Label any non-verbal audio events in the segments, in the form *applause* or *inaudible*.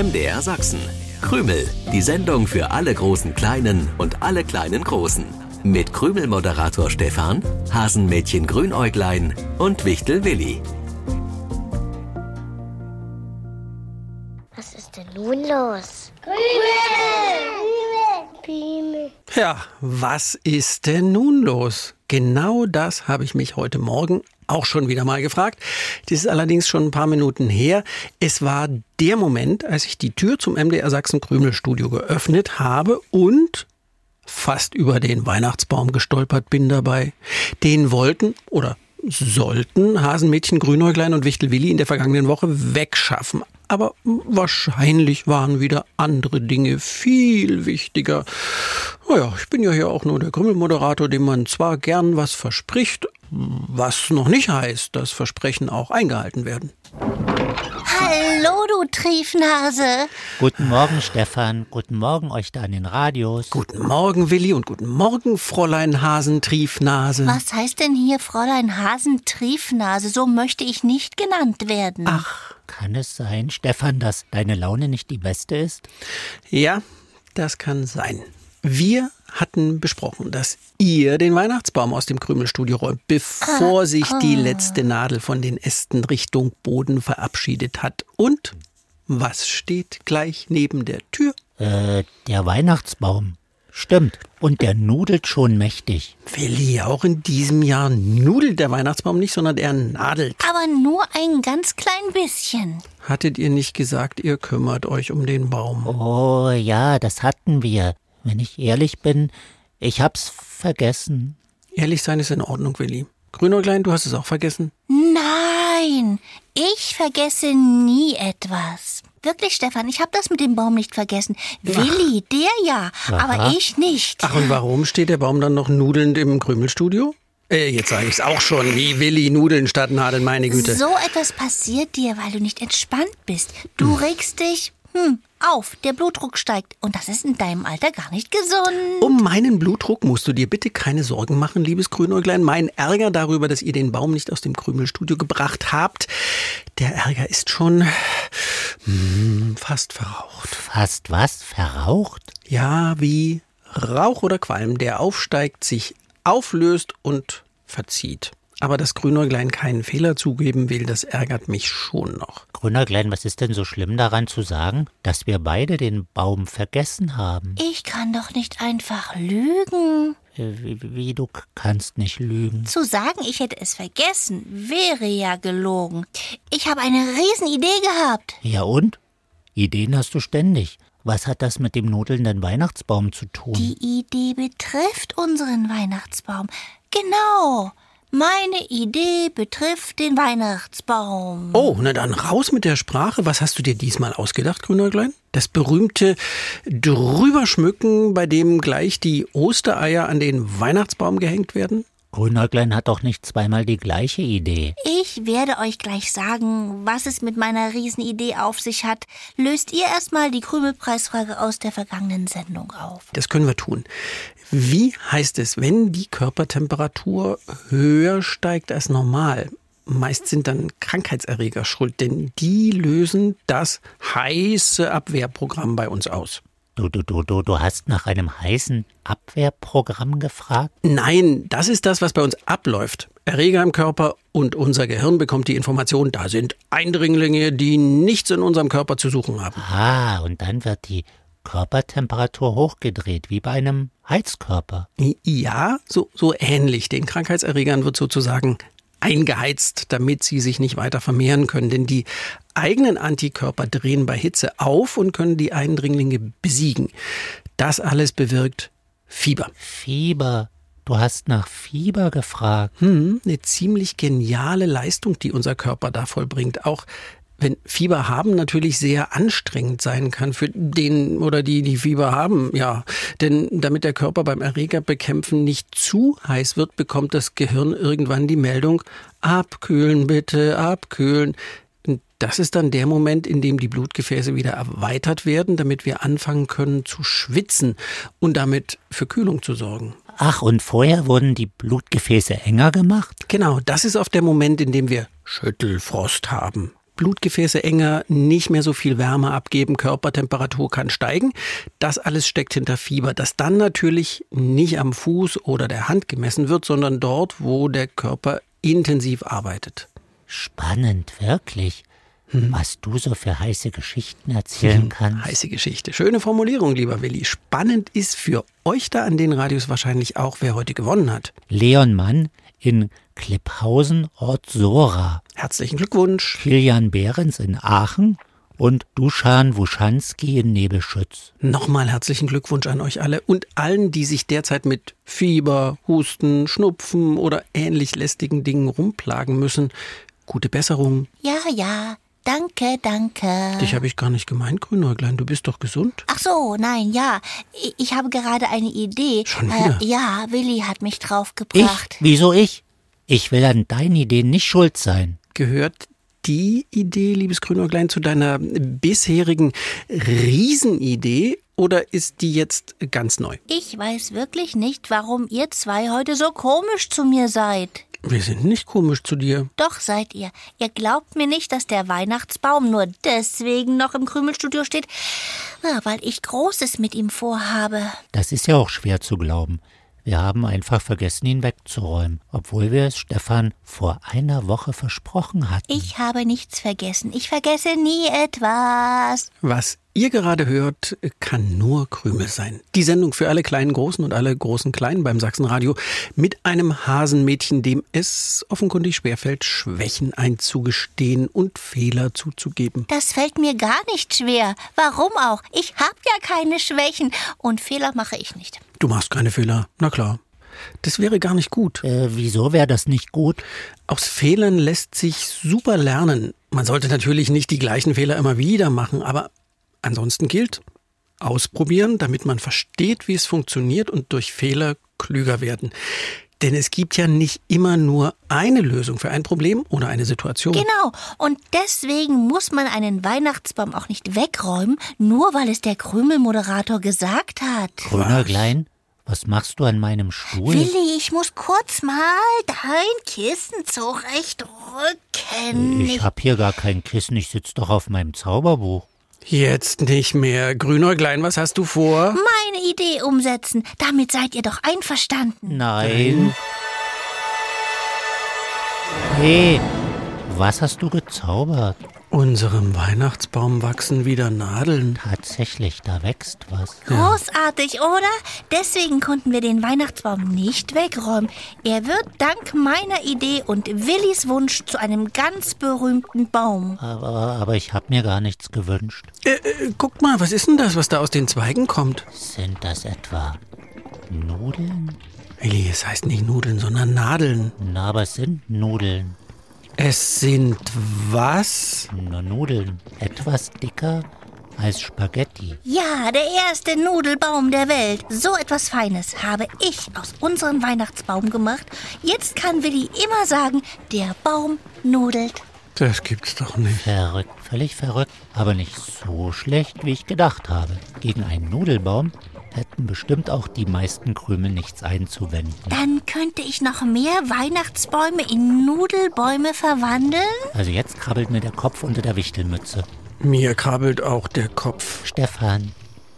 MDR Sachsen. Krümel, die Sendung für alle großen Kleinen und alle kleinen Großen. Mit Krümel-Moderator Stefan, Hasenmädchen Grünäuglein und Wichtel Willi. Was ist denn nun los? Ja, was ist denn nun los? Genau das habe ich mich heute Morgen auch schon wieder mal gefragt. Das ist allerdings schon ein paar Minuten her. Es war der Moment, als ich die Tür zum MDR Sachsen Krümel Studio geöffnet habe und fast über den Weihnachtsbaum gestolpert bin dabei. Den wollten oder sollten Hasenmädchen Grünäuglein und Wichtel Willi in der vergangenen Woche wegschaffen. Aber wahrscheinlich waren wieder andere Dinge viel wichtiger. Naja, ich bin ja hier auch nur der Krümmelmoderator, dem man zwar gern was verspricht, was noch nicht heißt, dass Versprechen auch eingehalten werden. Hallo, du Triefnase. Guten Morgen, Stefan. Guten Morgen euch da an den Radios. Guten Morgen, Willi, und guten Morgen, Fräulein Hasentriefnase. Was heißt denn hier Fräulein Hasentriefnase? So möchte ich nicht genannt werden. Ach, Kann es sein, Stefan, dass deine Laune nicht die beste ist? ja, das kann sein. Wir hatten besprochen, dass ihr den Weihnachtsbaum aus dem Krümelstudio räumt, bevor sich die letzte Nadel von den Ästen Richtung Boden verabschiedet hat. Und was steht gleich neben der Tür? Äh, der Weihnachtsbaum. Stimmt. Und der nudelt schon mächtig. Willi, auch in diesem Jahr nudelt der Weihnachtsbaum nicht, sondern er nadelt. Aber nur ein ganz klein bisschen. Hattet ihr nicht gesagt, ihr kümmert euch um den Baum? Oh ja, das hatten wir. Wenn ich ehrlich bin, ich hab's vergessen. Ehrlich sein ist in Ordnung, Willi. Grünäuglein, du hast es auch vergessen? Nein, ich vergesse nie etwas. Wirklich, Stefan, ich habe das mit dem Baum nicht vergessen. Willi, der ja, aber ich nicht. Ach, und warum steht der Baum dann noch nudelnd im Krümelstudio? Äh, jetzt sage ich's auch schon. Wie Willi Nudeln statt Nadeln, meine Güte. So etwas passiert dir, weil du nicht entspannt bist. Du regst dich hm, auf, der Blutdruck steigt. Und das ist in deinem Alter gar nicht gesund. Um meinen Blutdruck musst du dir bitte keine Sorgen machen, liebes Grünäuglein. Mein Ärger darüber, dass ihr den Baum nicht aus dem Krümelstudio gebracht habt, der Ärger ist schon hm, fast verraucht. Fast was? Verraucht? Ja, wie Rauch oder Qualm, der aufsteigt, sich auflöst und verzieht. Aber dass Grünäuglein keinen Fehler zugeben will, das ärgert mich schon noch. Grünerglein, was ist denn so schlimm daran zu sagen, dass wir beide den Baum vergessen haben? Ich kann doch nicht einfach lügen. Äh, Wie, wie du kannst nicht lügen. Zu sagen, ich hätte es vergessen, wäre ja gelogen. Ich habe eine Riesenidee gehabt. Ja und? Ideen hast du ständig. Was hat das mit dem nudelnden Weihnachtsbaum zu tun? Die Idee betrifft unseren Weihnachtsbaum. Genau. Meine Idee betrifft den Weihnachtsbaum. Oh, na dann raus mit der Sprache. Was hast du dir diesmal ausgedacht, Grünäuglein? Das berühmte Drüberschmücken, bei dem gleich die Ostereier an den Weihnachtsbaum gehängt werden? Grünäuglein hat doch nicht zweimal die gleiche Idee. Ich werde euch gleich sagen, was es mit meiner Riesenidee auf sich hat. Löst ihr erstmal die Krümelpreisfrage aus der vergangenen Sendung auf. Das können wir tun. Wie heißt es, wenn die Körpertemperatur höher steigt als normal? Meist sind dann Krankheitserreger schuld, denn die lösen das heiße Abwehrprogramm bei uns aus. Du, du, du, du, du hast nach einem heißen Abwehrprogramm gefragt? Nein, das ist das, was bei uns abläuft. Erreger im Körper und unser Gehirn bekommt die Information, da sind Eindringlinge, die nichts in unserem Körper zu suchen haben. Ah, und dann wird die Körpertemperatur hochgedreht, wie bei einem Heizkörper. Ja, so, so ähnlich. Den Krankheitserregern wird sozusagen eingeheizt, damit sie sich nicht weiter vermehren können. Denn die eigenen Antikörper drehen bei Hitze auf und können die Eindringlinge besiegen. Das alles bewirkt Fieber. Fieber. Du hast nach Fieber gefragt. Hm, eine ziemlich geniale Leistung, die unser Körper da vollbringt. Auch wenn Fieber haben natürlich sehr anstrengend sein kann für den oder die, die Fieber haben, ja. Denn damit der Körper beim Erregerbekämpfen nicht zu heiß wird, bekommt das Gehirn irgendwann die Meldung, abkühlen bitte, abkühlen. Und Das ist dann der Moment, in dem die Blutgefäße wieder erweitert werden, damit wir anfangen können zu schwitzen und damit für Kühlung zu sorgen. Ach, und vorher wurden die Blutgefäße enger gemacht? Genau, das ist oft der Moment, in dem wir Schüttelfrost haben. Blutgefäße enger, nicht mehr so viel Wärme abgeben, Körpertemperatur kann steigen. Das alles steckt hinter Fieber, das dann natürlich nicht am Fuß oder der Hand gemessen wird, sondern dort, wo der Körper intensiv arbeitet. Spannend, wirklich. Was du so für heiße Geschichten erzählen kannst. Heiße Geschichte. Schöne Formulierung, lieber Willi. Spannend ist für euch da an den Radios wahrscheinlich auch, wer heute gewonnen hat. Leon Mann in Klipphausen, Ort Sora. Herzlichen Glückwunsch. Kilian Behrens in Aachen und Duschan Wuschanski in Nebelschütz. Nochmal herzlichen Glückwunsch an euch alle und allen, die sich derzeit mit Fieber, Husten, Schnupfen oder ähnlich lästigen Dingen rumplagen müssen. Gute Besserung. Ja, ja. Danke, danke. Dich habe ich gar nicht gemeint, Grünäuglein. Du bist doch gesund. Ach so, nein, ja. Ich, ich habe gerade eine Idee. Schon wieder? Äh, ja, Willi hat mich Ich? draufgebracht. Wieso ich? Ich will an deinen Ideen nicht schuld sein. Gehört die Idee, liebes Grünäuglein, zu deiner bisherigen Riesenidee oder ist die jetzt ganz neu? Ich weiß wirklich nicht, warum ihr zwei heute so komisch zu mir seid. Wir sind nicht komisch zu dir. Doch seid ihr. Ihr glaubt mir nicht, dass der Weihnachtsbaum nur deswegen noch im Krümelstudio steht, weil ich Großes mit ihm vorhabe. Das ist ja auch schwer zu glauben. Wir haben einfach vergessen, ihn wegzuräumen, obwohl wir es Stefan vor einer Woche versprochen hatten. Ich habe nichts vergessen. Ich vergesse nie etwas. Was ihr gerade hört, kann nur Krümel sein. Die Sendung für alle kleinen Großen und alle großen Kleinen beim Sachsenradio mit einem Hasenmädchen, dem es offenkundig schwerfällt, Schwächen einzugestehen und Fehler zuzugeben. Das fällt mir gar nicht schwer. Warum auch? Ich habe ja keine Schwächen und Fehler mache ich nicht. Du machst keine Fehler, na klar. Das wäre gar nicht gut. Äh, wieso wäre das nicht gut? Aus Fehlern lässt sich super lernen. Man sollte natürlich nicht die gleichen Fehler immer wieder machen, aber ansonsten gilt, ausprobieren, damit man versteht, wie es funktioniert und durch Fehler klüger werden. Denn es gibt ja nicht immer nur eine Lösung für ein Problem oder eine Situation. Genau. Und deswegen muss man einen Weihnachtsbaum auch nicht wegräumen, nur weil es der Krümelmoderator gesagt hat. Grünäuglein, was machst du an meinem Stuhl? Willi, ich muss kurz mal dein Kissen zurechtrücken. Ich hab hier gar kein Kissen, ich sitz doch auf meinem Zauberbuch. Jetzt nicht mehr. Grünäuglein, was hast du vor? meine Idee umsetzen. Damit seid ihr doch einverstanden. Nein. Hey, was hast du gezaubert? Unserem Weihnachtsbaum wachsen wieder Nadeln. Tatsächlich, da wächst was. Großartig, oder? Deswegen konnten wir den Weihnachtsbaum nicht wegräumen. Er wird dank meiner Idee und Willis Wunsch zu einem ganz berühmten Baum. Aber, aber ich hab mir gar nichts gewünscht. Äh, äh, guck mal, was ist denn das, was da aus den Zweigen kommt? Sind das etwa Nudeln? Willi, es heißt nicht Nudeln, sondern Nadeln. Na, aber es sind Nudeln. Es sind was? Na, Nudeln. Etwas dicker als Spaghetti. Ja, der erste Nudelbaum der Welt. So etwas Feines habe ich aus unserem Weihnachtsbaum gemacht. Jetzt kann Willi immer sagen, der Baum nudelt. Das gibt's doch nicht. Verrückt, völlig verrückt. Aber nicht so schlecht, wie ich gedacht habe. Gegen einen Nudelbaum hätten bestimmt auch die meisten Krümel nichts einzuwenden. Dann könnte ich noch mehr Weihnachtsbäume in Nudelbäume verwandeln? Also jetzt krabbelt mir der Kopf unter der Wichtelmütze. Mir krabbelt auch der Kopf. Stefan,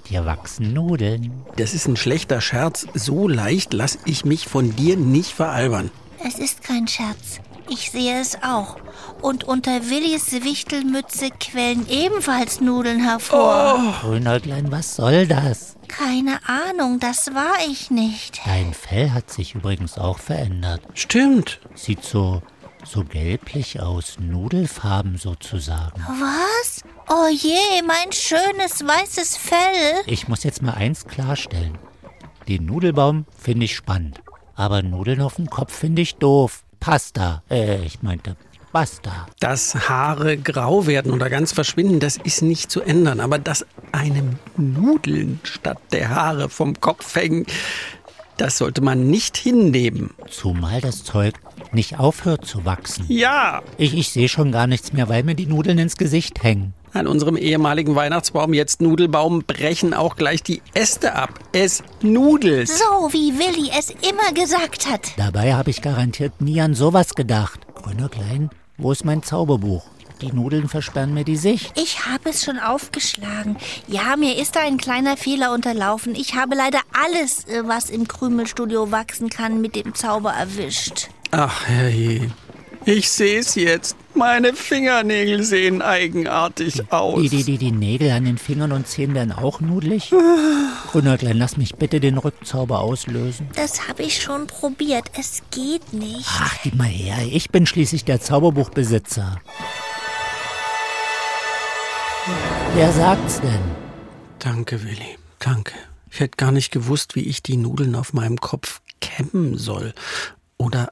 dir wachsen Nudeln. Das ist ein schlechter Scherz. So leicht lass ich mich von dir nicht veralbern. Es ist kein Scherz. Ich sehe es auch. Und unter Willis Wichtelmütze quellen ebenfalls Nudeln hervor. Grünäuglein, was soll das? Keine Ahnung, das war ich nicht. Dein Fell hat sich übrigens auch verändert. Stimmt. Sieht so, so gelblich aus, Nudelfarben sozusagen. Was? Oh je, mein schönes weißes Fell. Ich muss jetzt mal eins klarstellen. Den Nudelbaum finde ich spannend, aber Nudeln auf dem Kopf finde ich doof. Pasta, äh, ich meinte Basta. Dass Haare grau werden oder ganz verschwinden, das ist nicht zu ändern. Aber dass einem Nudeln statt der Haare vom Kopf hängen, das sollte man nicht hinnehmen. Zumal das Zeug nicht aufhört zu wachsen. Ja, Ich, ich sehe schon gar nichts mehr, weil mir die Nudeln ins Gesicht hängen. an unserem ehemaligen Weihnachtsbaum, jetzt Nudelbaum, brechen auch gleich die Äste ab. Es nudelt. So wie Willi es immer gesagt hat. Dabei habe ich garantiert nie an sowas gedacht. Grüner Klein, wo ist mein Zauberbuch? Die Nudeln versperren mir die Sicht. Ich habe es schon aufgeschlagen. Ja, mir ist da ein kleiner Fehler unterlaufen. Ich habe leider alles, äh, was im Krümelstudio wachsen kann, mit dem Zauber erwischt. Ach, herrje. Ich sehe es jetzt. Meine Fingernägel sehen eigenartig aus. Die, die, die, die Nägel an den Fingern und Zähnen werden auch nudelig. Grünäuglein, lass mich bitte den Rückzauber auslösen. Das habe ich schon probiert. Es geht nicht. Ach, gib mal her. Ich bin schließlich der Zauberbuchbesitzer. Wer sagt's denn? Danke, Willi. Danke. Ich hätte gar nicht gewusst, wie ich die Nudeln auf meinem Kopf kämmen soll. Oder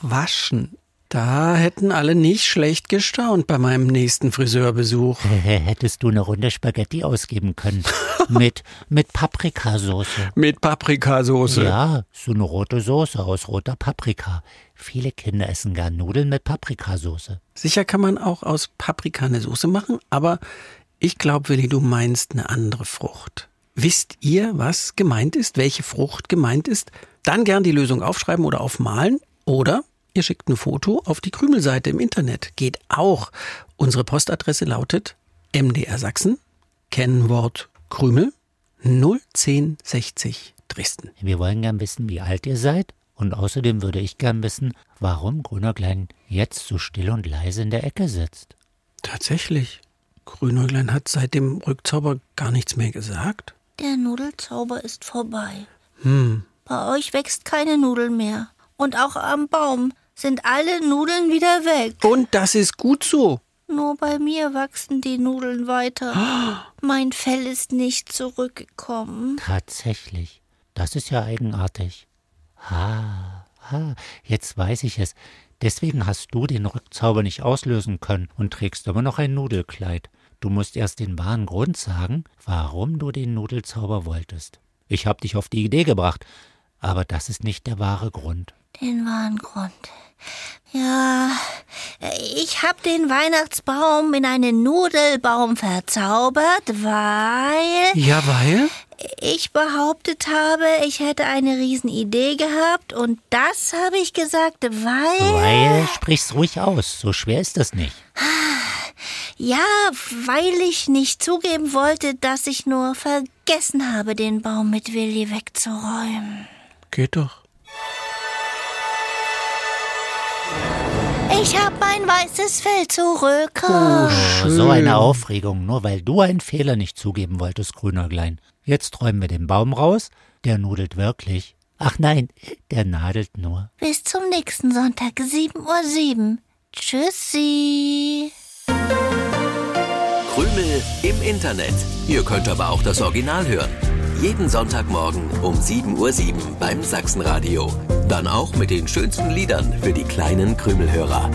waschen. Da hätten alle nicht schlecht gestaunt bei meinem nächsten Friseurbesuch. Hättest du eine Runde Spaghetti ausgeben können. *laughs* mit, mit Paprikasauce. Mit Paprikasauce. Ja, so eine rote Soße aus roter Paprika. Viele Kinder essen gern Nudeln mit Paprikasauce. Sicher kann man auch aus Paprika eine Soße machen, aber ich glaube, Willi, du meinst eine andere Frucht. Wisst ihr, was gemeint ist, welche Frucht gemeint ist? Dann gern die Lösung aufschreiben oder aufmalen oder Ihr schickt ein Foto auf die Krümelseite im Internet. Geht auch. Unsere Postadresse lautet MDR Sachsen, Kennwort Krümel 01060 Dresden. Wir wollen gern wissen, wie alt ihr seid. Und außerdem würde ich gern wissen, warum Grünäuglein jetzt so still und leise in der Ecke sitzt. Tatsächlich. Grünäuglein hat seit dem Rückzauber gar nichts mehr gesagt. Der Nudelzauber ist vorbei. Hm. Bei euch wächst keine Nudel mehr. Und auch am Baum sind alle Nudeln wieder weg. Und das ist gut so. Nur bei mir wachsen die Nudeln weiter. *gasps* Mein Fell ist nicht zurückgekommen. Tatsächlich. Das ist ja eigenartig. Ha, ha, jetzt weiß ich es. Deswegen hast du den Rückzauber nicht auslösen können und trägst immer noch ein Nudelkleid. Du musst erst den wahren Grund sagen, warum du den Nudelzauber wolltest. Ich hab dich auf die Idee gebracht, aber das ist nicht der wahre Grund. Den wahren Grund. Ja, ich hab den Weihnachtsbaum in einen Nudelbaum verzaubert, weil. Ja, weil? Ich behauptet habe, ich hätte eine Riesenidee gehabt und das habe ich gesagt, weil. Weil, sprich's ruhig aus, so schwer ist das nicht. Ja, weil ich nicht zugeben wollte, dass ich nur vergessen habe, den Baum mit Willi wegzuräumen. Geht doch. Ich hab mein weißes Fell zurück. Oh, Oh, so eine Aufregung, nur weil du einen Fehler nicht zugeben wolltest, Grünäuglein. Jetzt räumen wir den Baum raus, der nudelt wirklich. Ach nein, der nadelt nur. Bis zum nächsten Sonntag, 7.07 Uhr. Tschüssi. Krümel im Internet. Ihr könnt aber auch das Original hören. Jeden Sonntagmorgen um 7.07 Uhr beim Sachsenradio. Dann auch mit den schönsten Liedern für die kleinen Krümelhörer.